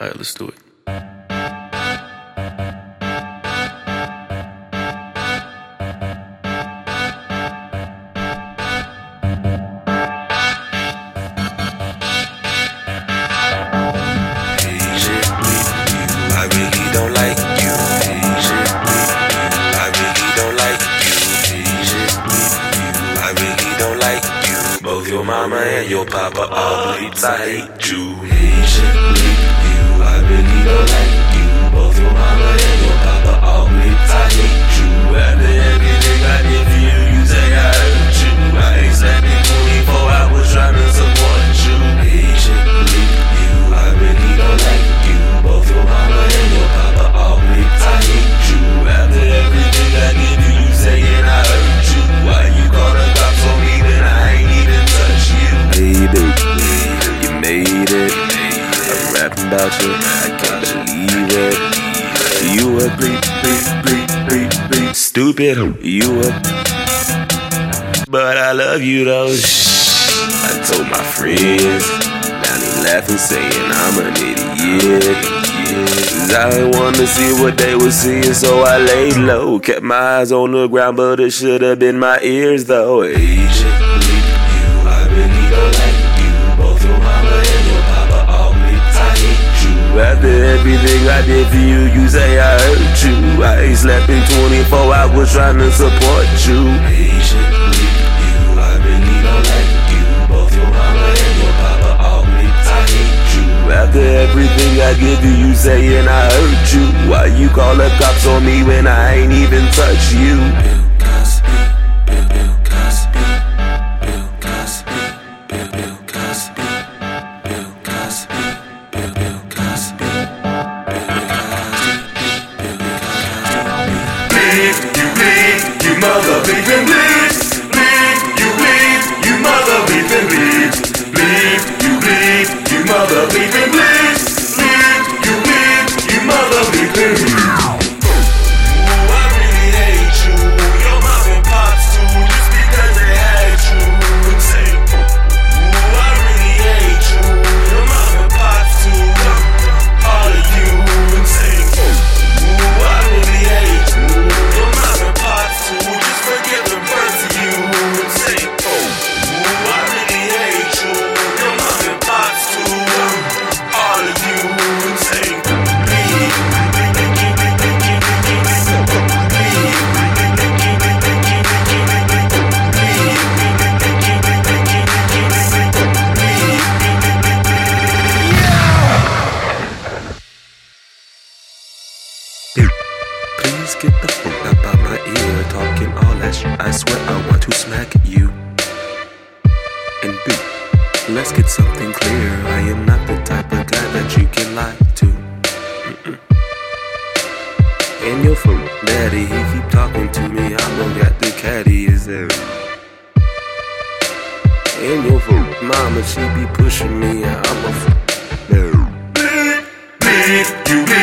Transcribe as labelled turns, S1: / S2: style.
S1: Alright, let's do it.
S2: I really don't like you. I really don't like you. I really don't like you. Both your mama and your papa all bleeps. I hate you. You, I really don't like you. Both your mama and
S3: about you. I can't believe it. You a bleep, bleep, bleep, bleep, bleep. Stupid. You a. But I love you though. I told my friends. Now they laughing, saying I'm an idiot. I wanna see what they was seeing, so I laid low. Kept my eyes on the ground, but it should have been my ears though. After everything I did for you, you say I hurt you. I ain't slept in 24 hours trying to support you.
S2: You, I really don't you. Both your mama and your papa. I hate you.
S3: After everything I give you, you saying I hurt you. Why you call the cops on me when I ain't even touch you?
S2: fucking all eyelash. I
S3: swear I want to smack you. And B, let's get something clear. I am not the type of guy that you can lie to. Mm-mm. And your fool, daddy, he keep talking to me. I'm gonna get the caddy, is there? And your fool, mama, she be pushing me. I'm a fool. No. You